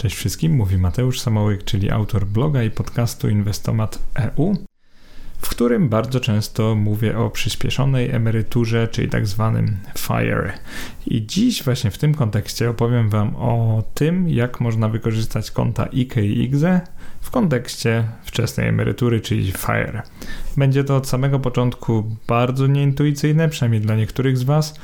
Cześć wszystkim, mówi Mateusz Samołyk, czyli autor bloga i podcastu Inwestomat EU, w którym bardzo często mówię o przyspieszonej emeryturze, czyli tak zwanym FIRE. I dziś właśnie w tym kontekście opowiem Wam o tym, jak można wykorzystać konta IKE i IGZE w kontekście wczesnej emerytury, czyli FIRE. Będzie to od samego początku bardzo nieintuicyjne, przynajmniej dla niektórych z Was,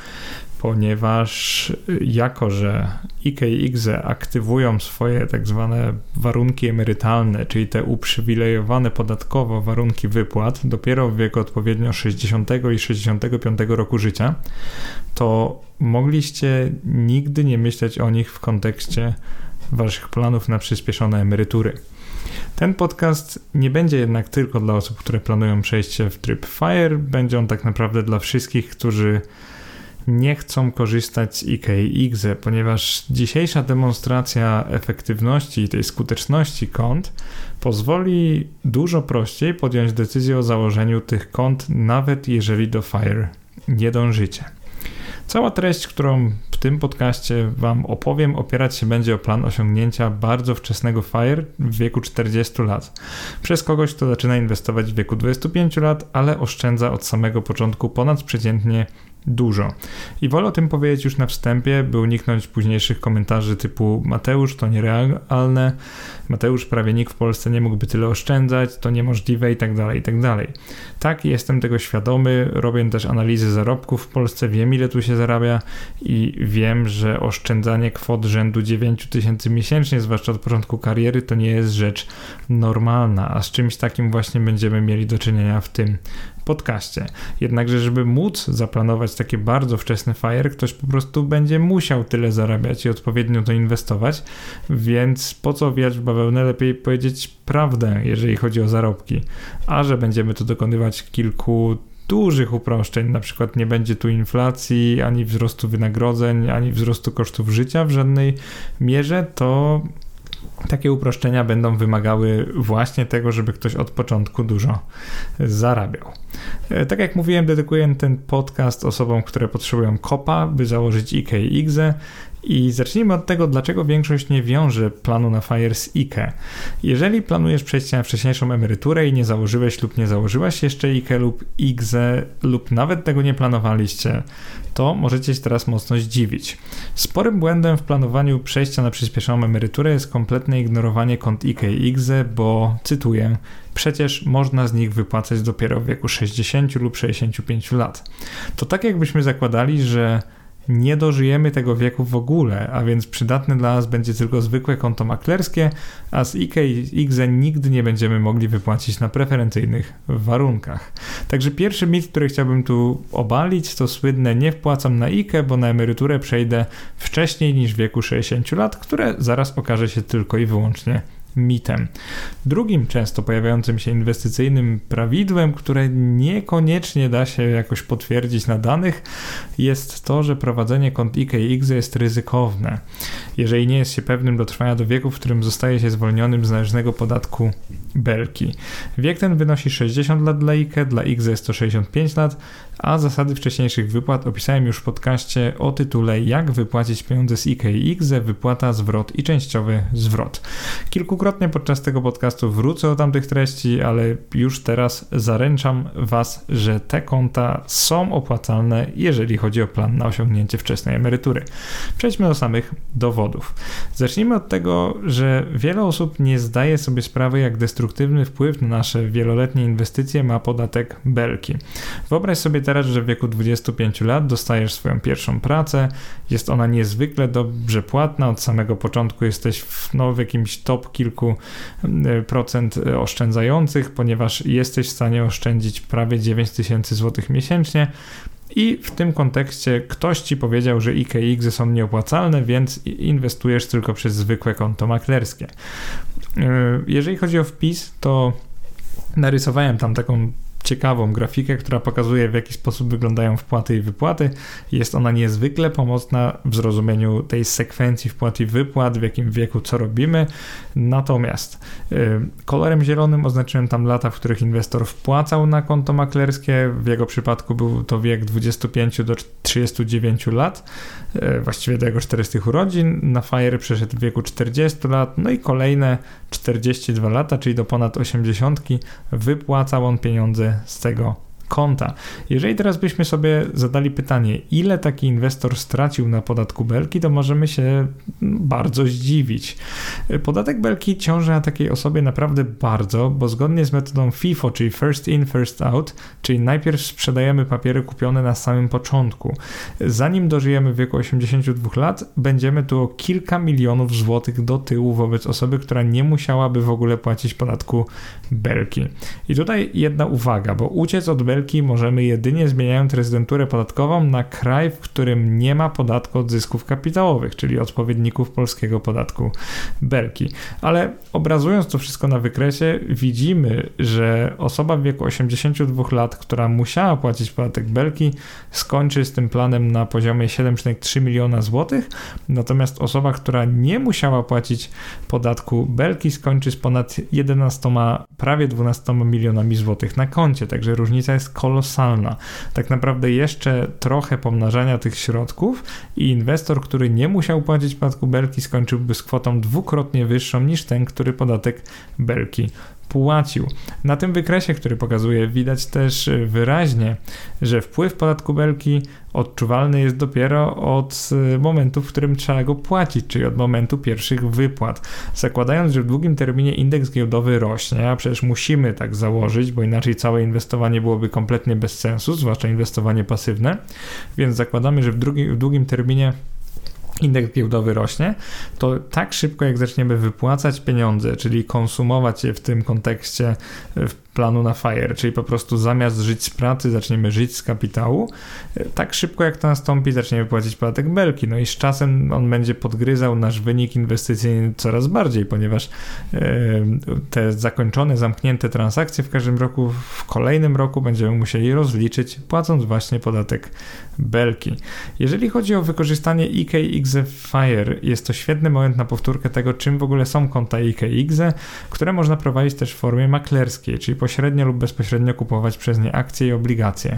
ponieważ jako, że IKE i IGZE aktywują swoje tak zwane warunki emerytalne, czyli te uprzywilejowane podatkowo warunki wypłat dopiero w wieku odpowiednio 60 i 65 roku życia, to mogliście nigdy nie myśleć o nich w kontekście waszych planów na przyspieszone emerytury. Ten podcast nie będzie jednak tylko dla osób, które planują przejście w tryb FIRE, będzie on tak naprawdę dla wszystkich, którzy nie chcą korzystać z IKX, ponieważ dzisiejsza demonstracja efektywności i tej skuteczności kont pozwoli dużo prościej podjąć decyzję o założeniu tych kont, nawet jeżeli do FIRE nie dążycie. Cała treść, którą w tym podcaście Wam opowiem, opierać się będzie o plan osiągnięcia bardzo wczesnego FIRE w wieku 40 lat. Przez kogoś, kto zaczyna inwestować w wieku 25 lat, ale oszczędza od samego początku ponadprzeciętnie dużo. I wolę o tym powiedzieć już na wstępie, by uniknąć późniejszych komentarzy typu Mateusz to nierealne, Mateusz prawie nikt w Polsce nie mógłby tyle oszczędzać, to niemożliwe i tak dalej, i tak. Tak, jestem tego świadomy, robię też analizy zarobków w Polsce, wiem ile tu się zarabia i wiem, że oszczędzanie kwot rzędu 9 tysięcy miesięcznie, zwłaszcza od początku kariery, to nie jest rzecz normalna, a z czymś takim właśnie będziemy mieli do czynienia w tym podcaście. Jednakże, żeby móc zaplanować takie bardzo wczesne FIRE, ktoś po prostu będzie musiał tyle zarabiać i odpowiednio to inwestować, więc po co wijać w bawełnę, lepiej powiedzieć prawdę, jeżeli chodzi o zarobki. A że będziemy to dokonywać kilku dużych uproszczeń, na przykład nie będzie tu inflacji, ani wzrostu wynagrodzeń, ani wzrostu kosztów życia w żadnej mierze, to takie uproszczenia będą wymagały właśnie tego, żeby ktoś od początku dużo zarabiał. E, tak jak mówiłem, dedykuję ten podcast osobom, które potrzebują kopa, by założyć IKE i zacznijmy od tego, dlaczego większość nie wiąże planu na FIRE z IKE. Jeżeli planujesz przejście na wcześniejszą emeryturę i nie założyłeś lub nie założyłaś jeszcze IKE lub IGZE lub nawet tego nie planowaliście, to możecie się teraz mocno zdziwić. Sporym błędem w planowaniu przejścia na przyspieszoną emeryturę jest kompletne ignorowanie kont IKE i IGZE, bo cytuję, przecież można z nich wypłacać dopiero w wieku 60 lub 65 lat. To tak jakbyśmy zakładali, że nie dożyjemy tego wieku w ogóle, a więc przydatne dla nas będzie tylko zwykłe konto maklerskie, a z IKE i IGZE nigdy nie będziemy mogli wypłacić na preferencyjnych warunkach. Także pierwszy mit, który chciałbym tu obalić, to słynne nie wpłacam na IKE, bo na emeryturę przejdę wcześniej niż w wieku 60 lat, które zaraz okaże się tylko i wyłącznie mitem. Drugim często pojawiającym się inwestycyjnym prawidłem, które niekoniecznie da się jakoś potwierdzić na danych, jest to, że prowadzenie kont IKX jest ryzykowne. Jeżeli nie jest się pewnym dotrwania do wieku, w którym zostaje się zwolnionym z należnego podatku belki. Wiek ten wynosi 60 lat dla IKE, dla IGZE jest to 65 lat, a zasady wcześniejszych wypłat opisałem już w podcaście o tytule Jak wypłacić pieniądze z IKE i wypłata, zwrot i częściowy zwrot. Kilkukrotnie podczas tego podcastu wrócę o tamtych treści, ale już teraz zaręczam Was, że te konta są opłacalne, jeżeli chodzi o plan na osiągnięcie wczesnej emerytury. Przejdźmy do samych dowodów. Zacznijmy od tego, że wiele osób nie zdaje sobie sprawy, jak destruktywny wpływ na nasze wieloletnie inwestycje ma podatek belki. Wyobraź sobie teraz, że w wieku 25 lat dostajesz swoją pierwszą pracę, jest ona niezwykle dobrze płatna, od samego początku jesteś w, no, w jakimś top kilku e, procent oszczędzających, ponieważ jesteś w stanie oszczędzić prawie 9 tysięcy złotych miesięcznie. I w tym kontekście ktoś ci powiedział, że IKX są nieopłacalne, więc inwestujesz tylko przez zwykłe konto maklerskie. E, jeżeli chodzi o wpis, to narysowałem tam taką ciekawą grafikę, która pokazuje w jaki sposób wyglądają wpłaty i wypłaty. Jest ona niezwykle pomocna w zrozumieniu tej sekwencji wpłat i wypłat, w jakim wieku co robimy. Natomiast y, kolorem zielonym oznaczyłem tam lata, w których inwestor wpłacał na konto maklerskie. W jego przypadku był to wiek 25 do 39 lat, y, właściwie do jego 40 urodzin. Na FIRE przeszedł w wieku 40 lat, no i kolejne 42 lata, czyli do ponad 80 wypłacał on pieniądze z tego konta. Jeżeli teraz byśmy sobie zadali pytanie, ile taki inwestor stracił na podatku Belki, to możemy się bardzo zdziwić. Podatek Belki ciąży na takiej osobie naprawdę bardzo, bo zgodnie z metodą FIFO, czyli first in, first out, czyli najpierw sprzedajemy papiery kupione na samym początku. Zanim dożyjemy wieku 82 lat, będziemy tu o kilka milionów złotych do tyłu wobec osoby, która nie musiałaby w ogóle płacić podatku Belki. I tutaj jedna uwaga, bo uciec od Belki Możemy jedynie zmieniając rezydenturę podatkową na kraj, w którym nie ma podatku od zysków kapitałowych, czyli odpowiedników polskiego podatku Belki. Ale obrazując to wszystko na wykresie, widzimy, że osoba w wieku 82 lat, która musiała płacić podatek Belki, skończy z tym planem na poziomie 7,3 miliona złotych, natomiast osoba, która nie musiała płacić podatku Belki, skończy z ponad 11, prawie 12 milionami złotych na koncie, także różnica jest jest kolosalna. Tak naprawdę jeszcze trochę pomnażania tych środków i inwestor, który nie musiał płacić podatku Belki, skończyłby z kwotą dwukrotnie wyższą niż ten, który podatek Belki płacił. Na tym wykresie, który pokazuje, widać też wyraźnie, że wpływ podatku belki odczuwalny jest dopiero od y, momentu, w którym trzeba go płacić, czyli od momentu pierwszych wypłat. Zakładając, że w długim terminie indeks giełdowy rośnie, a przecież musimy tak założyć, bo inaczej całe inwestowanie byłoby kompletnie bez sensu, zwłaszcza inwestowanie pasywne, więc zakładamy, że w, drugim, w długim terminie indeks giełdowy rośnie, to tak szybko jak zaczniemy wypłacać pieniądze, czyli konsumować je w tym kontekście w planu na FIRE, czyli po prostu zamiast żyć z pracy, zaczniemy żyć z kapitału. Tak szybko jak to nastąpi, zaczniemy płacić podatek belki. No i z czasem on będzie podgryzał nasz wynik inwestycyjny coraz bardziej, ponieważ te zakończone, zamknięte transakcje w każdym roku, w kolejnym roku będziemy musieli rozliczyć, płacąc właśnie podatek belki. Jeżeli chodzi o wykorzystanie IKX Fire, jest to świetny moment na powtórkę tego, czym w ogóle są konta IKX, które można prowadzić też w formie maklerskiej, czyli pośrednio lub bezpośrednio kupować przez nie akcje i obligacje.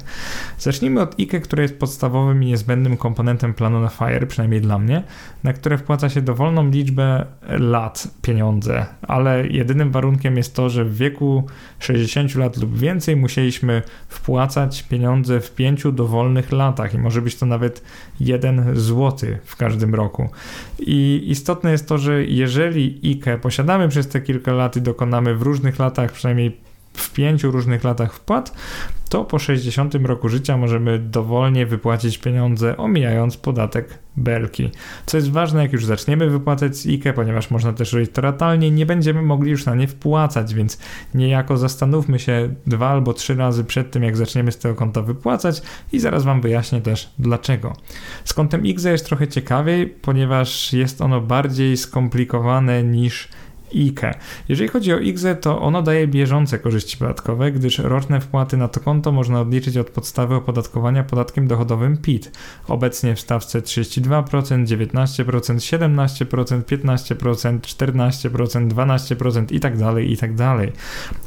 Zacznijmy od IKE, które jest podstawowym i niezbędnym komponentem planu na FIRE, przynajmniej dla mnie, na które wpłaca się dowolną liczbę lat pieniądze, ale jedynym warunkiem jest to, że w wieku 60 lat lub więcej musieliśmy wpłacać pieniądze w pięciu dowolnych latach i może być to nawet 1 zł w każdym roku. I istotne jest to, że jeżeli IKE posiadamy przez te kilka lat i dokonamy w różnych latach przynajmniej w pięciu różnych latach wpłat, to po 60 roku życia możemy dowolnie wypłacić pieniądze, omijając podatek belki. Co jest ważne, jak już zaczniemy wypłacać z IKE, ponieważ można też robić to ratalnie, nie będziemy mogli już na nie wpłacać, więc niejako zastanówmy się dwa albo trzy razy przed tym, jak zaczniemy z tego konta wypłacać i zaraz Wam wyjaśnię też dlaczego. Z kontem IKE jest trochę ciekawiej, ponieważ jest ono bardziej skomplikowane niż IKE. Jeżeli chodzi o IKZE, to ono daje bieżące korzyści podatkowe, gdyż roczne wpłaty na to konto można odliczyć od podstawy opodatkowania podatkiem dochodowym PIT. Obecnie w stawce 32%, 19%, 17%, 15%, 14%, 12% i tak dalej, i tak dalej.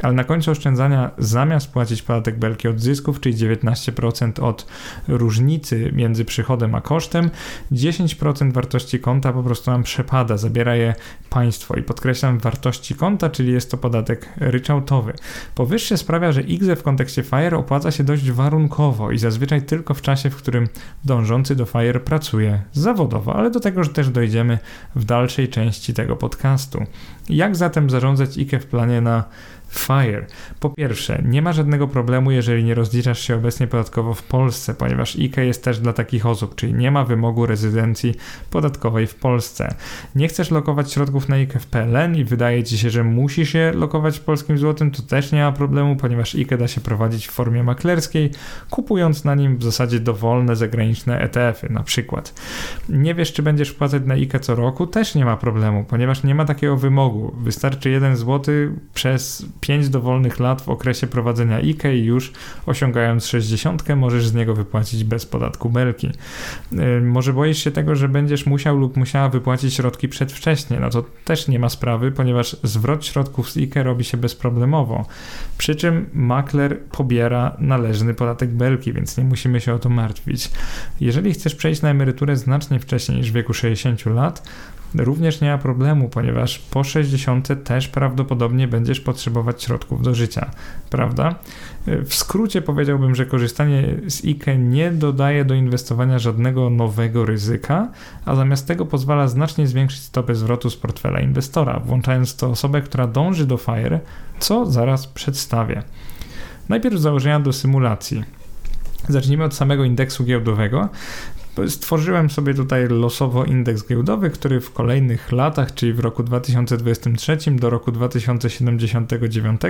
Ale na końcu oszczędzania zamiast płacić podatek belki od zysków, czyli 19% od różnicy między przychodem a kosztem, 10% wartości konta po prostu nam przepada, zabiera je państwo i podkreślam wartości konta, czyli jest to podatek ryczałtowy. Powyższe sprawia, że IGZE w kontekście FIRE opłaca się dość warunkowo i zazwyczaj tylko w czasie, w którym dążący do FIRE pracuje zawodowo, ale do tego też dojdziemy w dalszej części tego podcastu. Jak zatem zarządzać IKE w planie na FIRE. Po pierwsze, nie ma żadnego problemu, jeżeli nie rozliczasz się obecnie podatkowo w Polsce, ponieważ IKE jest też dla takich osób, czyli nie ma wymogu rezydencji podatkowej w Polsce. Nie chcesz lokować środków na IKE w PLN i wydaje ci się, że musisz je lokować w polskim złotym, to też nie ma problemu, ponieważ IKE da się prowadzić w formie maklerskiej, kupując na nim w zasadzie dowolne zagraniczne ETF-y na przykład. Nie wiesz, czy będziesz wpłacać na IKE co roku, też nie ma problemu, ponieważ nie ma takiego wymogu. Wystarczy 1 zł przez 5 dowolnych lat w okresie prowadzenia IKE i już osiągając 60 możesz z niego wypłacić bez podatku belki. Yy, może boisz się tego, że będziesz musiał lub musiała wypłacić środki przedwcześnie, no to też nie ma sprawy, ponieważ zwrot środków z IKE robi się bezproblemowo. Przy czym makler pobiera należny podatek belki, więc nie musimy się o to martwić. Jeżeli chcesz przejść na emeryturę znacznie wcześniej niż w wieku 60 lat, również nie ma problemu, ponieważ po 60 też prawdopodobnie będziesz potrzebować środków do życia, prawda? W skrócie powiedziałbym, że korzystanie z IKE nie dodaje do inwestowania żadnego nowego ryzyka, a zamiast tego pozwala znacznie zwiększyć stopę zwrotu z portfela inwestora, włączając to osobę, która dąży do FIRE, co zaraz przedstawię. Najpierw założenia do symulacji. Zacznijmy od samego indeksu giełdowego. Stworzyłem sobie tutaj losowo indeks giełdowy, który w kolejnych latach, czyli w roku 2023 do roku 2079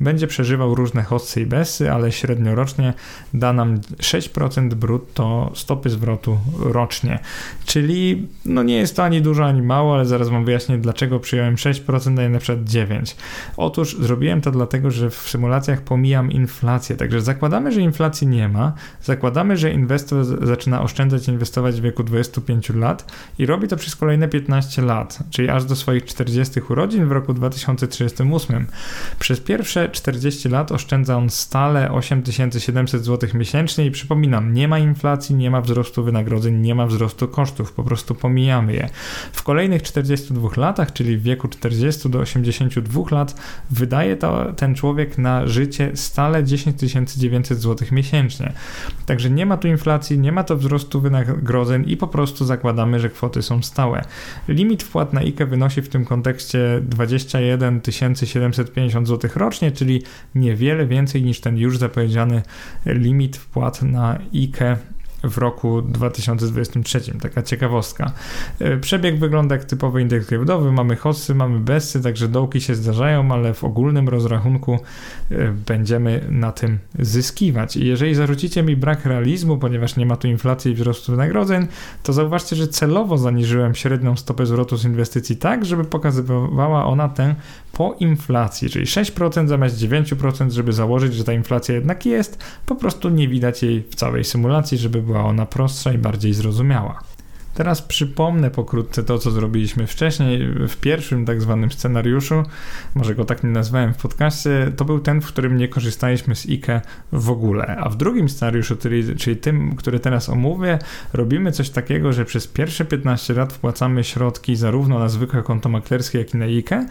będzie przeżywał różne hossy i besy, ale średniorocznie da nam 6% brutto stopy zwrotu rocznie. Czyli no nie jest to ani dużo, ani mało, ale zaraz wam wyjaśnię dlaczego przyjąłem 6%, a nie na przykład 9%. Otóż zrobiłem to dlatego, że w symulacjach pomijam inflację, także zakładamy, że inflacji nie ma, zakładamy, że inwestor zaczyna oszczędzać oszczędzać, inwestować w wieku 25 lat i robi to przez kolejne 15 lat, czyli aż do swoich 40 urodzin w roku 2038. Przez pierwsze 40 lat oszczędza on stale 8700 zł miesięcznie i przypominam, nie ma inflacji, nie ma wzrostu wynagrodzeń, nie ma wzrostu kosztów, po prostu pomijamy je. W kolejnych 42 latach, czyli w wieku 40 do 82 lat, wydaje to ten człowiek na życie stale 10 900 zł miesięcznie. Także nie ma tu inflacji, nie ma to wzrostu wynagrodzeń i po prostu zakładamy, że kwoty są stałe. Limit wpłat na IKE wynosi w tym kontekście 21 750 zł rocznie, czyli niewiele więcej niż ten już zapowiedziany limit wpłat na IKE w roku 2023. Taka ciekawostka. E, przebieg wygląda jak typowy indeks giełdowy. Mamy hossy, mamy bessy, także dołki się zdarzają, ale w ogólnym rozrachunku e, będziemy na tym zyskiwać. I jeżeli zarzucicie mi brak realizmu, ponieważ nie ma tu inflacji i wzrostu wynagrodzeń, to zauważcie, że celowo zaniżyłem średnią stopę zwrotu z inwestycji tak, żeby pokazywała ona tę po inflacji, czyli 6% zamiast 9%, żeby założyć, że ta inflacja jednak jest, po prostu nie widać jej w całej symulacji, żeby była ona prostsza i bardziej zrozumiała. Teraz przypomnę pokrótce to, co zrobiliśmy wcześniej w pierwszym tak zwanym scenariuszu, może go tak nie nazwałem w podcaście, to był ten, w którym nie korzystaliśmy z IKE w ogóle. A w drugim scenariuszu, czyli, tym, który teraz omówię, robimy coś takiego, że przez pierwsze 15 lat wpłacamy środki zarówno na zwykłe konto maklerskie, jak i na IKE,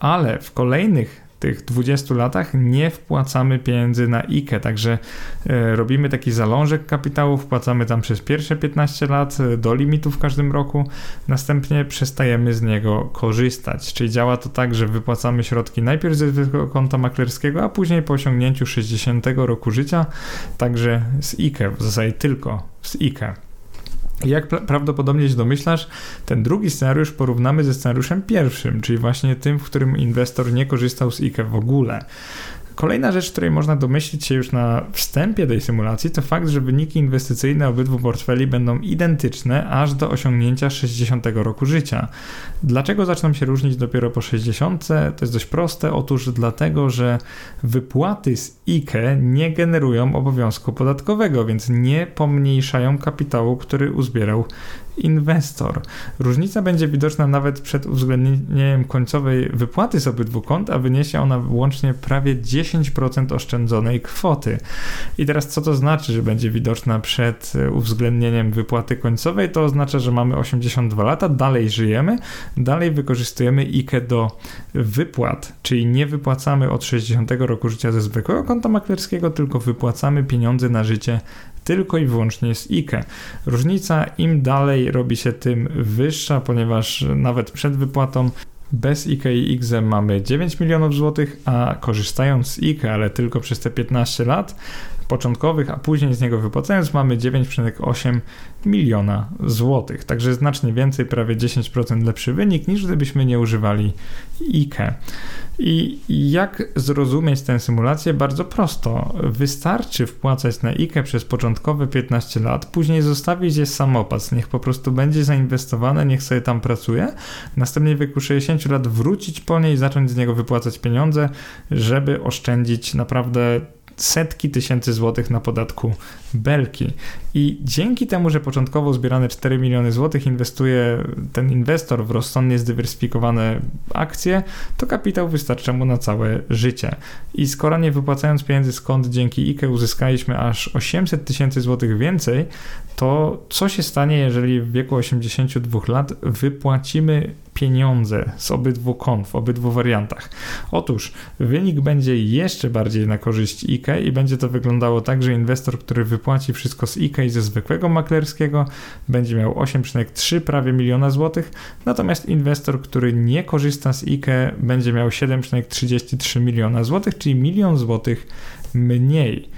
ale w kolejnych tych 20 latach nie wpłacamy pieniędzy na IKE, także e, robimy taki zalążek kapitału, wpłacamy tam przez pierwsze 15 lat e, do limitu w każdym roku, następnie przestajemy z niego korzystać. Czyli działa to tak, że wypłacamy środki najpierw ze zwykłego konta maklerskiego, a później po osiągnięciu 60 roku życia, także z IKE, w zasadzie tylko z IKE. Jak prawdopodobnie się domyślasz, ten drugi scenariusz porównamy ze scenariuszem pierwszym, czyli właśnie tym, w którym inwestor nie korzystał z IKE w ogóle. Kolejna rzecz, której można domyślić się już na wstępie tej symulacji, to fakt, że wyniki inwestycyjne obydwu portfeli będą identyczne aż do osiągnięcia 60 roku życia. Dlaczego zaczną się różnić dopiero po 60? To jest dość proste. Otóż dlatego, że wypłaty z IKE nie generują obowiązku podatkowego, więc nie pomniejszają kapitału, który uzbierał inwestor. Różnica będzie widoczna nawet przed uwzględnieniem końcowej wypłaty z obydwu kont, a wyniesie ona łącznie prawie 10% oszczędzonej kwoty. I teraz co to znaczy, że będzie widoczna przed uwzględnieniem wypłaty końcowej? To oznacza, że mamy 82 lata, dalej żyjemy, dalej wykorzystujemy IKE do wypłat, czyli nie wypłacamy od 60 roku życia ze zwykłego konta maklerskiego, tylko wypłacamy pieniądze na życie tylko i wyłącznie z IKE. Różnica im dalej robi się tym wyższa, ponieważ nawet przed wypłatą bez IKE i IGZE mamy 9 milionów złotych, a korzystając z IKE, ale tylko przez te 15 lat, początkowych, a później z niego wypłacając mamy 9,8 miliona złotych. Także znacznie więcej, prawie 10% lepszy wynik niż gdybyśmy nie używali IKE. I jak zrozumieć tę symulację? Bardzo prosto. Wystarczy wpłacać na IKE przez początkowe 15 lat, później zostawić je samopas, niech po prostu będzie zainwestowane, niech sobie tam pracuje, następnie w wieku 60 lat wrócić po niej i zacząć z niego wypłacać pieniądze, żeby oszczędzić naprawdę setki tysięcy złotych na podatku belki. I dzięki temu, że początkowo zbierane 4 miliony złotych inwestuje ten inwestor w rozsądnie zdywersyfikowane akcje, to kapitał wystarcza mu na całe życie. I skoro nie wypłacając pieniędzy skąd dzięki IKE uzyskaliśmy aż 800 tysięcy złotych więcej, to co się stanie, jeżeli w wieku 82 lat wypłacimy pieniądze z obydwu kont, w obydwu wariantach. Otóż wynik będzie jeszcze bardziej na korzyść IKE i będzie to wyglądało tak, że inwestor, który wypłaci wszystko z IKE i ze zwykłego maklerskiego, będzie miał 8,3 prawie miliona złotych, natomiast inwestor, który nie korzysta z IKE, będzie miał 7,33 miliona złotych, czyli milion złotych mniej.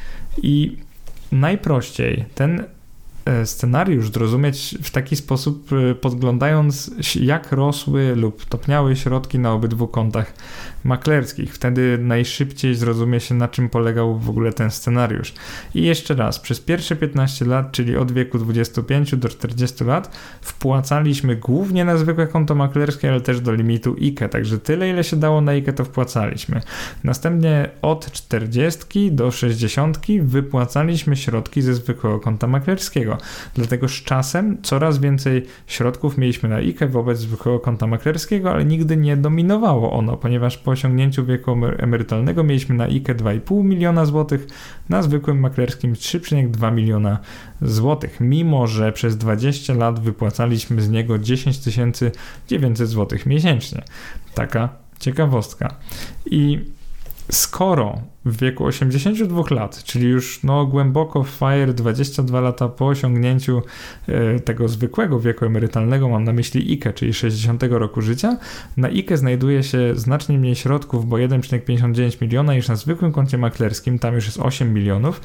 I najprościej ten scenariusz zrozumieć w taki sposób, e, podglądając jak rosły lub topniały środki na obydwu kontach maklerskich. Wtedy najszybciej zrozumie się, na czym polegał w ogóle ten scenariusz. I jeszcze raz, przez pierwsze 15 lat, czyli od wieku 25 do 40 lat, wpłacaliśmy głównie na zwykłe konto maklerskie, ale też do limitu IKE, także tyle, ile się dało na IKE, to wpłacaliśmy. Następnie od 40 do 60 wypłacaliśmy środki ze zwykłego konta maklerskiego. Dlatego z czasem coraz więcej środków mieliśmy na IKE wobec zwykłego konta maklerskiego, ale nigdy nie dominowało ono, ponieważ po osiągnięciu wieku emerytalnego mieliśmy na IKE 2,5 miliona złotych, na zwykłym maklerskim 3,2 miliona złotych, mimo że przez 20 lat wypłacaliśmy z niego 10 900 złotych miesięcznie. Taka ciekawostka. I skoro w wieku 82 lat, czyli już no, głęboko w FIRE 22 lata po osiągnięciu e, tego zwykłego wieku emerytalnego, mam na myśli IKE, czyli 60 roku życia, na IKE znajduje się znacznie mniej środków, bo 1,59 miliona niż na zwykłym koncie maklerskim, tam już jest 8 milionów.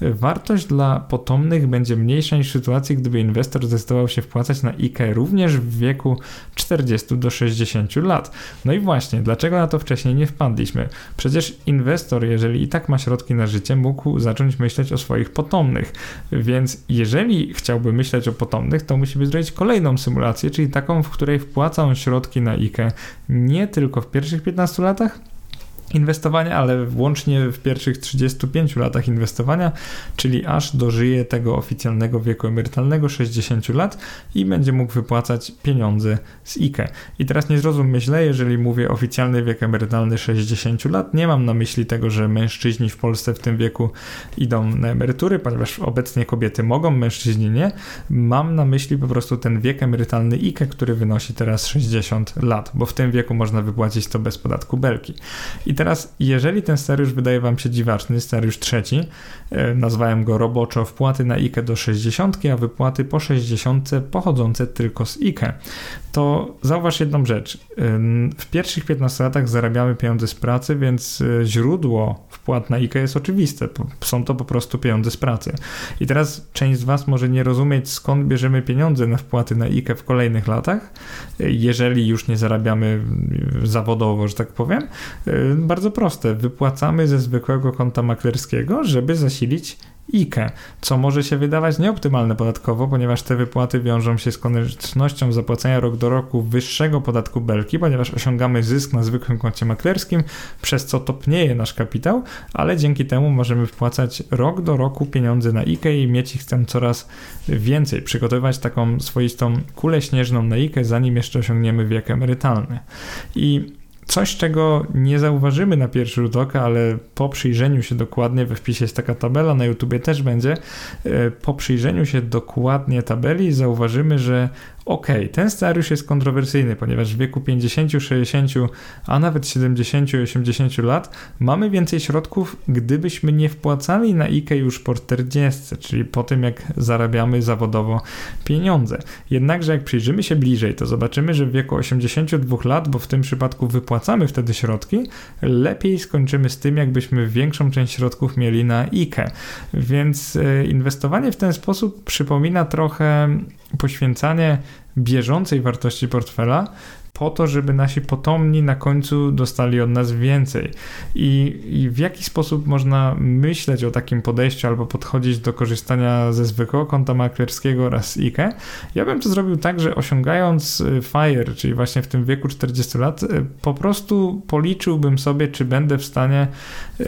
Wartość dla potomnych będzie mniejsza niż w sytuacji, gdyby inwestor zdecydował się wpłacać na IKE również w wieku 40 do 60 lat. No i właśnie, dlaczego na to wcześniej nie wpadliśmy? Przecież inwestor, jeżeli i tak ma środki na życie, mógł zacząć myśleć o swoich potomnych. Więc jeżeli chciałby myśleć o potomnych, to musimy zrobić kolejną symulację, czyli taką, w której wpłaca on środki na IKE nie tylko w pierwszych 15 latach, inwestowania, ale łącznie w pierwszych 35 latach inwestowania, czyli aż dożyje tego oficjalnego wieku emerytalnego 60 lat i będzie mógł wypłacać pieniądze z IKE. I teraz nie zrozum źle, jeżeli mówię oficjalny wiek emerytalny 60 lat, nie mam na myśli tego, że mężczyźni w Polsce w tym wieku idą na emerytury, ponieważ obecnie kobiety mogą, mężczyźni nie. Mam na myśli po prostu ten wiek emerytalny IKE, który wynosi teraz 60 lat, bo w tym wieku można wypłacić to bez podatku belki. I teraz, jeżeli ten scenariusz wydaje Wam się dziwaczny, scenariusz trzeci, e, nazwałem go roboczo wpłaty na IKE do 60, a wypłaty po 60 pochodzące tylko z IKE, to zauważ jedną rzecz. W pierwszych 15 latach zarabiamy pieniądze z pracy, więc e, źródło wpłat na IKE jest oczywiste. Są to po prostu pieniądze z pracy. I teraz część z Was może nie rozumieć, skąd bierzemy pieniądze na wpłaty na IKE w kolejnych latach, e, jeżeli już nie zarabiamy zawodowo, że tak powiem. Bardzo proste. Wypłacamy ze zwykłego konta maklerskiego, żeby zasilić IKE, co może się wydawać nieoptymalne podatkowo, ponieważ te wypłaty wiążą się z koniecznością zapłacenia rok do roku wyższego podatku belki, ponieważ osiągamy zysk na zwykłym koncie maklerskim, przez co topnieje nasz kapitał, ale dzięki temu możemy wpłacać rok do roku pieniądze na IKE i mieć ich tam coraz więcej, przygotowywać taką swoistą kulę śnieżną na IKE, zanim jeszcze osiągniemy wiek emerytalny. I Coś, czego nie zauważymy na pierwszy rzut oka, ale po przyjrzeniu się dokładnie, we wpisie jest taka tabela, na YouTubie też będzie, e, po przyjrzeniu się dokładnie tabeli zauważymy, że Ok, ten scenariusz jest kontrowersyjny, ponieważ w wieku 50, 60, a nawet 70, 80 lat mamy więcej środków, gdybyśmy nie wpłacali na IKE już po 40, czyli po tym jak zarabiamy zawodowo pieniądze. Jednakże jak przyjrzymy się bliżej, to zobaczymy, że w wieku 82 lat, bo w tym przypadku wypłacamy wtedy środki, lepiej skończymy z tym, jakbyśmy większą część środków mieli na IKE. Więc e, inwestowanie w ten sposób przypomina trochę poświęcanie bieżącej wartości portfela po to, żeby nasi potomni na końcu dostali od nas więcej. I, I, w jaki sposób można myśleć o takim podejściu albo podchodzić do korzystania ze zwykłego konta maklerskiego oraz IKE? Ja bym to zrobił tak, że osiągając y, FIRE, czyli właśnie w tym wieku 40 lat, y, po prostu policzyłbym sobie, czy będę w stanie yy,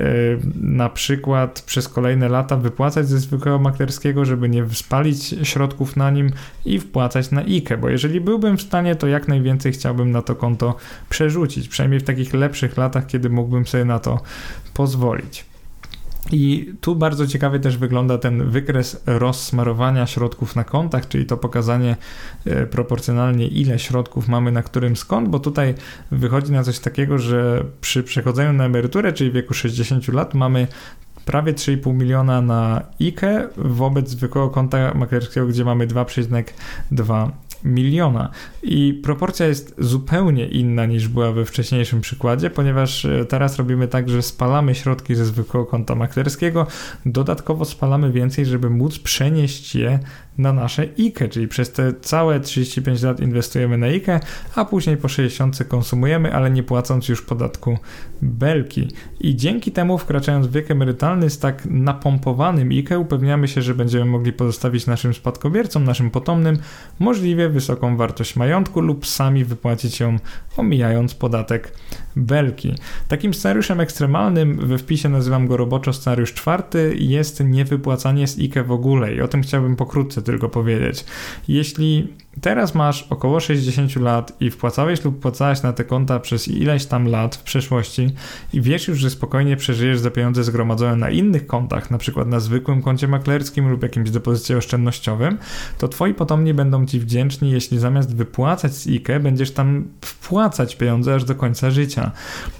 na przykład przez kolejne lata wypłacać ze zwykłego maklerskiego, żeby nie spalić środków na nim i wpłacać na IKE, bo jeżeli byłbym w stanie, to jak najwięcej chciałbym chciałbym na to konto przerzucić, przynajmniej w takich lepszych latach, kiedy mógłbym sobie na to pozwolić. I tu bardzo ciekawie też wygląda ten wykres rozsmarowania środków na kontach, czyli to pokazanie e, proporcjonalnie ile środków mamy na którym skąd, bo tutaj wychodzi na coś takiego, że przy przechodzeniu na emeryturę, czyli w wieku 60 lat, mamy prawie 3,5 miliona na IKE wobec zwykłego konta maklerskiego, gdzie mamy 2,2 miliona. I proporcja jest zupełnie inna niż była we wcześniejszym przykładzie, ponieważ e, teraz robimy tak, że spalamy środki ze zwykłego konta maklerskiego, dodatkowo spalamy więcej, żeby móc przenieść je na nasze IKE, czyli przez te całe 35 lat inwestujemy na IKE, a później po 60 konsumujemy, ale nie płacąc już podatku belki. I dzięki temu wkraczając w wiek emerytalny z tak napompowanym IKE upewniamy się, że będziemy mogli pozostawić naszym spadkobiercom, naszym potomnym możliwie wysoką wartość majątku lub sami wypłacić ją omijając podatek belki. Takim scenariuszem ekstremalnym we wpisie nazywam go roboczo scenariusz czwarty jest niewypłacanie z IKE w ogóle i o tym chciałbym pokrótce tylko powiedzieć. Jeśli teraz masz około 60 lat i wpłacałeś lub płacałeś na te konta przez ileś tam lat w przeszłości i wiesz już, że spokojnie przeżyjesz za pieniądze zgromadzone na innych kontach, na przykład na zwykłym koncie maklerskim lub jakimś depozycie oszczędnościowym, to twoi potomni będą ci wdzięczni, jeśli zamiast wypłacać z IKE, będziesz tam wpłacać pieniądze aż do końca życia.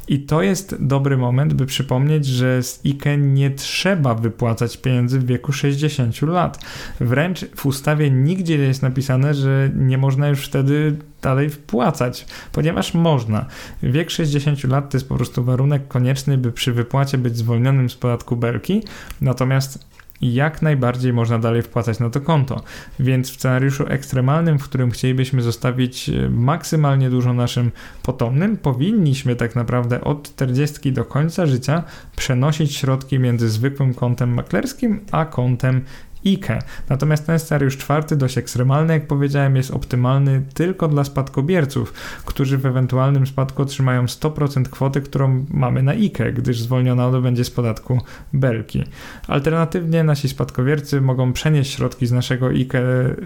I to jest dobry moment, by przypomnieć, że z IKE nie trzeba wypłacać pieniędzy w wieku 60 lat. Wręcz w ustawie nigdzie jest napisane, że nie można już wtedy dalej wpłacać, ponieważ można. Wiek 60 lat to jest po prostu warunek konieczny, by przy wypłacie być zwolnionym z podatku belki, natomiast jak najbardziej można dalej wpłacać na to konto. Więc w scenariuszu ekstremalnym, w którym chcielibyśmy zostawić e, maksymalnie dużo naszym potomnym, powinniśmy tak naprawdę od 40 do końca życia przenosić środki między zwykłym kontem maklerskim a kontem IKE. Natomiast ten scenariusz czwarty, dość ekstremalny, jak powiedziałem, jest optymalny tylko dla spadkobierców, którzy w ewentualnym spadku otrzymają 100% kwoty, którą mamy na IKE, gdyż zwolniona to będzie z podatku belki. Alternatywnie nasi spadkobiercy mogą przenieść środki z naszego IKE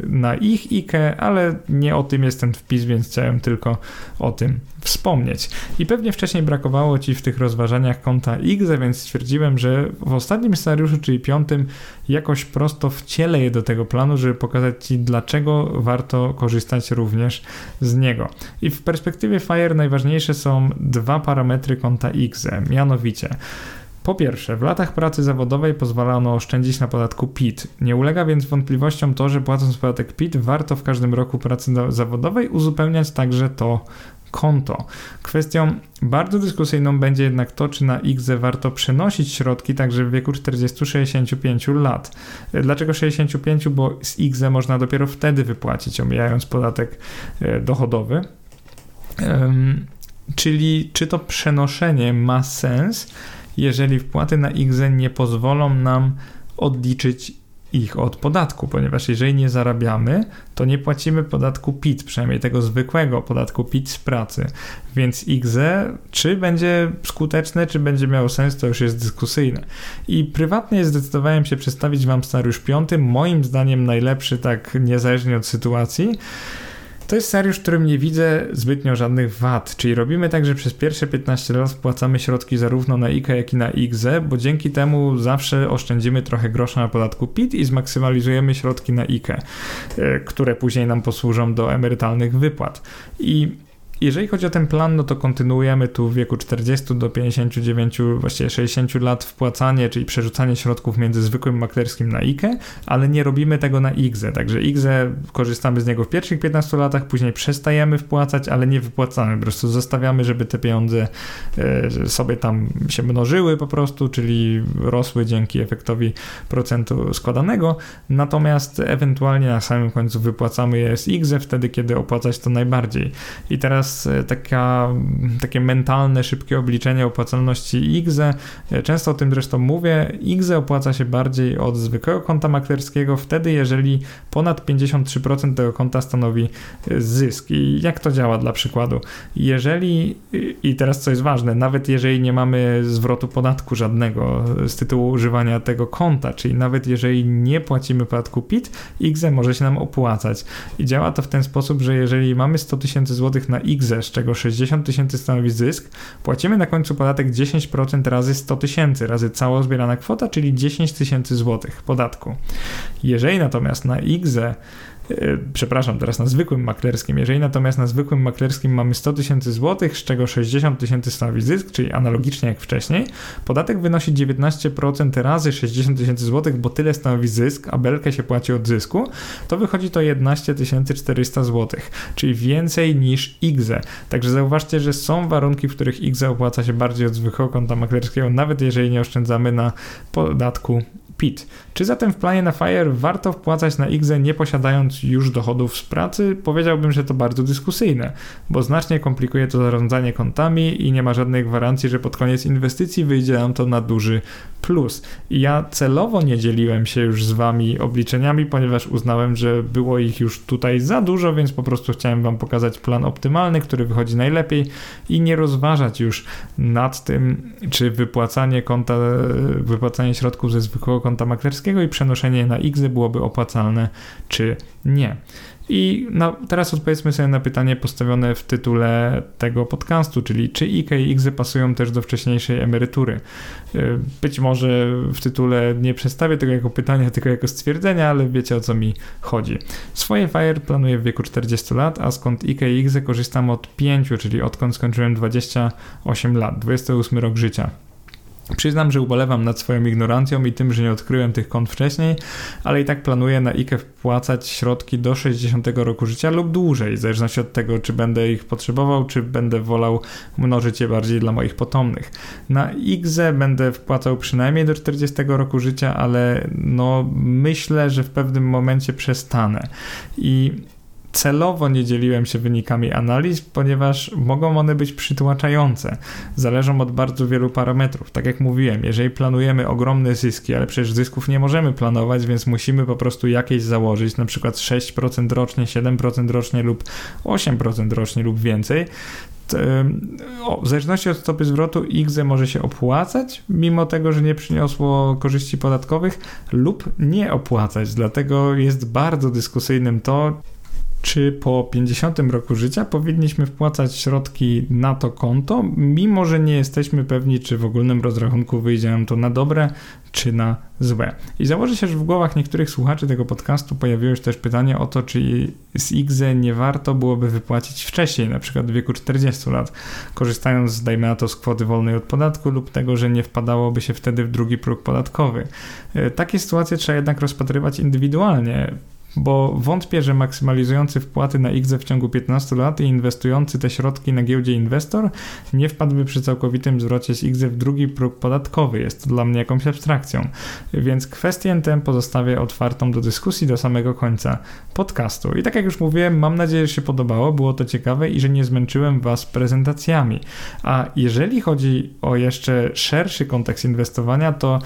na ich IKE, ale nie o tym jest ten wpis, więc chciałem tylko o tym wspomnieć. I pewnie wcześniej brakowało Ci w tych rozważaniach konta IGZE, więc stwierdziłem, że w ostatnim scenariuszu, czyli piątym, jakoś prosto wcielę je do tego planu, żeby pokazać Ci, dlaczego warto korzystać również z niego. I w perspektywie FIRE najważniejsze są dwa parametry konta IGZE, mianowicie po pierwsze, w latach pracy zawodowej pozwalano oszczędzić na podatku PIT. Nie ulega więc wątpliwościom to, że płacąc podatek PIT warto w każdym roku pracy zawodowej uzupełniać także to konto. Kwestią bardzo dyskusyjną będzie jednak to, czy na IGZE warto przenosić środki także w wieku 40-65 lat. Dlaczego 65? Bo z IGZE można dopiero wtedy wypłacić, omijając podatek e, dochodowy. Czyli czy to przenoszenie ma sens, jeżeli wpłaty na IGZE nie pozwolą nam odliczyć ich od podatku, ponieważ jeżeli nie zarabiamy, to nie płacimy podatku PIT, przynajmniej tego zwykłego podatku PIT z pracy. Więc IGZE, czy będzie skuteczne, czy będzie miało sens, to już jest dyskusyjne. I prywatnie zdecydowałem się przedstawić Wam scenariusz piąty, moim zdaniem najlepszy, tak niezależnie od sytuacji. To jest scenariusz, w którym nie widzę zbytnio żadnych wad, czyli robimy tak, że przez pierwsze 15 lat wpłacamy środki zarówno na IKE, jak i na IGZE, bo dzięki temu zawsze oszczędzimy trochę grosza na podatku PIT i zmaksymalizujemy środki na IKE, które później nam posłużą do emerytalnych wypłat. I jeżeli chodzi o ten plan, no to kontynuujemy tu w wieku 40 do 59, właściwie 60 lat wpłacanie, czyli przerzucanie środków między zwykłym maklerskim na IKE, ale nie robimy tego na IGZE. Także IGZE korzystamy z niego w pierwszych 15 latach, później przestajemy wpłacać, ale nie wypłacamy. Po prostu zostawiamy, żeby te pieniądze e, sobie tam się mnożyły po prostu, czyli rosły dzięki efektowi procentu składanego. Natomiast ewentualnie na samym końcu wypłacamy je z IGZE wtedy, kiedy opłacać to najbardziej. I teraz teraz e, taka, takie mentalne, szybkie obliczenie opłacalności IGZE. E, często o tym zresztą mówię. IGZE opłaca się bardziej od zwykłego konta maklerskiego wtedy, jeżeli ponad 53% tego konta stanowi e, zysk. I jak to działa dla przykładu? Jeżeli, i teraz co jest ważne, nawet jeżeli nie mamy zwrotu podatku żadnego z tytułu używania tego konta, czyli nawet jeżeli nie płacimy podatku PIT, IGZE może się nam opłacać. I działa to w ten sposób, że jeżeli mamy 100 tysięcy złotych na IGZE, IGZE, z czego 60 tysięcy stanowi zysk, płacimy na końcu podatek 10% razy 100 tysięcy, razy cała zbierana kwota, czyli 10 tysięcy złotych podatku. Jeżeli natomiast na IGZE przepraszam, teraz na zwykłym maklerskim. Jeżeli natomiast na zwykłym maklerskim mamy 100 tysięcy złotych, z czego 60 tysięcy stanowi zysk, czyli analogicznie jak wcześniej, podatek wynosi 19% razy 60 tysięcy złotych, bo tyle stanowi zysk, a belkę się płaci od zysku, to wychodzi to 11 400 złotych, czyli więcej niż IGZE. Także zauważcie, że są warunki, w których IGZE opłaca się bardziej od zwykłego konta maklerskiego, nawet jeżeli nie oszczędzamy na podatku PIT. Czy zatem w planie na FIRE warto wpłacać na IGZE nie posiadając już dochodów z pracy? Powiedziałbym, że to bardzo dyskusyjne, bo znacznie komplikuje to zarządzanie kontami i nie ma żadnej gwarancji, że pod koniec inwestycji wyjdzie nam to na duży plus. Ja celowo nie dzieliłem się już z wami obliczeniami, ponieważ uznałem, że było ich już tutaj za dużo, więc po prostu chciałem wam pokazać plan optymalny, który wychodzi najlepiej i nie rozważać już nad tym, czy wypłacanie konta, wypłacanie środków ze zwykłego konta maklerskiego i przenoszenie na X byłoby opłacalne, czy nie. I na, teraz odpowiedzmy sobie na pytanie postawione w tytule tego podcastu, czyli czy IK i XY pasują też do wcześniejszej emerytury. Y, być może w tytule nie przedstawię tego jako pytania, tylko jako stwierdzenia, ale wiecie o co mi chodzi. Swoje FIRE planuję w wieku 40 lat, a skąd IK i XY korzystam od 5, czyli odkąd skończyłem 28 lat, 28 rok życia. Przyznam, że ubolewam nad swoją ignorancją i tym, że nie odkryłem tych kont wcześniej, ale i tak planuję na IKE wpłacać środki do 60 roku życia lub dłużej, w zależności od tego, czy będę ich potrzebował, czy będę wolał mnożyć je bardziej dla moich potomnych. Na IGZE będę wpłacał przynajmniej do 40 roku życia, ale no myślę, że w pewnym momencie przestanę. I celowo nie dzieliłem się wynikami analiz, ponieważ mogą one być przytłaczające. Zależą od bardzo wielu parametrów. Tak jak mówiłem, jeżeli planujemy ogromne zyski, ale przecież zysków nie możemy planować, więc musimy po prostu jakieś założyć, na przykład 6% rocznie, 7% rocznie lub 8% rocznie lub więcej, w zależności od stopy zwrotu IGZE może się opłacać, mimo tego, że nie przyniosło korzyści podatkowych, lub nie opłacać. Dlatego jest bardzo dyskusyjnym to, czy po 50 roku życia powinniśmy wpłacać środki na to konto, mimo że nie jesteśmy pewni, czy w ogólnym rozrachunku wyjdzie nam to na dobre, czy na złe. I założę się, że w głowach niektórych słuchaczy tego podcastu pojawiło się też pytanie o to, czy z IGZE nie warto byłoby wypłacić wcześniej, na przykład w wieku 40 lat, korzystając, dajmy na to, z kwoty wolnej od podatku lub tego, że nie wpadałoby się wtedy w drugi próg podatkowy. E, takie sytuacje trzeba jednak rozpatrywać indywidualnie bo wątpię, że maksymalizujący wpłaty na IGZE w ciągu 15 lat i inwestujący te środki na giełdzie inwestor nie wpadłby przy całkowitym zwrocie z IGZE w drugi próg podatkowy. Jest to dla mnie jakąś abstrakcją. Więc kwestię tę pozostawię otwartą do dyskusji do samego końca podcastu. I tak jak już mówiłem, mam nadzieję, że się podobało, było to ciekawe i że nie zmęczyłem Was prezentacjami. A jeżeli chodzi o jeszcze szerszy kontekst inwestowania, to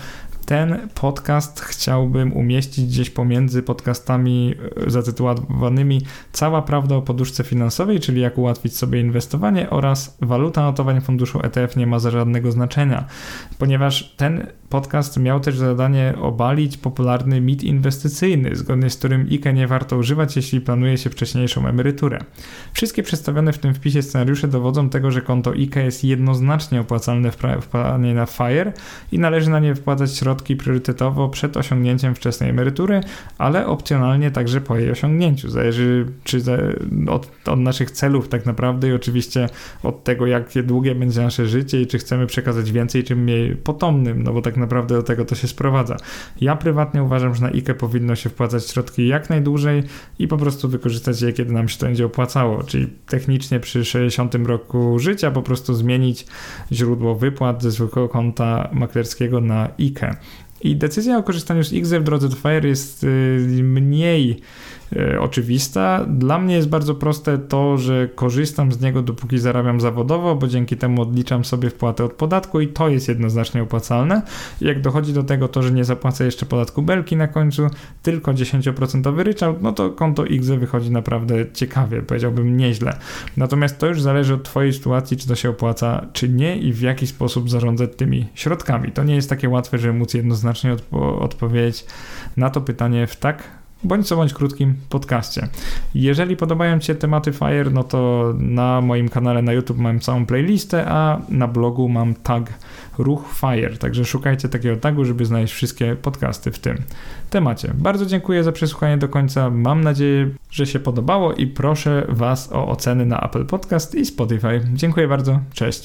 ten podcast chciałbym umieścić gdzieś pomiędzy podcastami e, zatytułowanymi Cała prawda o poduszce finansowej, czyli jak ułatwić sobie inwestowanie oraz Waluta notowań funduszu ETF nie ma za żadnego znaczenia, ponieważ ten podcast miał też zadanie obalić popularny mit inwestycyjny, zgodnie z którym IKE nie warto używać, jeśli planuje się wcześniejszą emeryturę. Wszystkie przedstawione w tym wpisie scenariusze dowodzą tego, że konto IKE jest jednoznacznie opłacalne w planie na FIRE i należy na nie wpłacać środki priorytetowo przed osiągnięciem wczesnej emerytury, ale opcjonalnie także po jej osiągnięciu. Zależy czy od, od naszych celów tak naprawdę i oczywiście od tego, jakie długie będzie nasze życie i czy chcemy przekazać więcej czy mniej potomnym, no bo tak naprawdę do tego to się sprowadza. Ja prywatnie uważam, że na IKE powinno się wpłacać środki jak najdłużej i po prostu wykorzystać je, kiedy nam się to będzie opłacało, czyli technicznie przy 60 roku życia po prostu zmienić źródło wypłat ze zwykłego konta maklerskiego na IKE. I decyzja o korzystaniu z XE w drodze do FIRE jest y, mniej E, oczywista. Dla mnie jest bardzo proste to, że korzystam z niego dopóki zarabiam zawodowo, bo dzięki temu odliczam sobie wpłatę od podatku i to jest jednoznacznie opłacalne. Jak dochodzi do tego to, że nie zapłacę jeszcze podatku belki na końcu, tylko 10% ryczałt, no to konto XE wychodzi naprawdę ciekawie, powiedziałbym nieźle. Natomiast to już zależy od Twojej sytuacji, czy to się opłaca, czy nie i w jaki sposób zarządzać tymi środkami. To nie jest takie łatwe, żeby móc jednoznacznie odpo odpowiedzieć na to pytanie w tak bądź co bądź krótkim podcaście. Jeżeli podobają Ci się tematy FIRE, no to na moim kanale na YouTube mam całą playlistę, a na blogu mam tag Ruch FIRE, także szukajcie takiego tagu, żeby znaleźć wszystkie podcasty w tym temacie. Bardzo dziękuję za przesłuchanie do końca, mam nadzieję, że się podobało i proszę Was o oceny na Apple Podcast i Spotify. Dziękuję bardzo, cześć.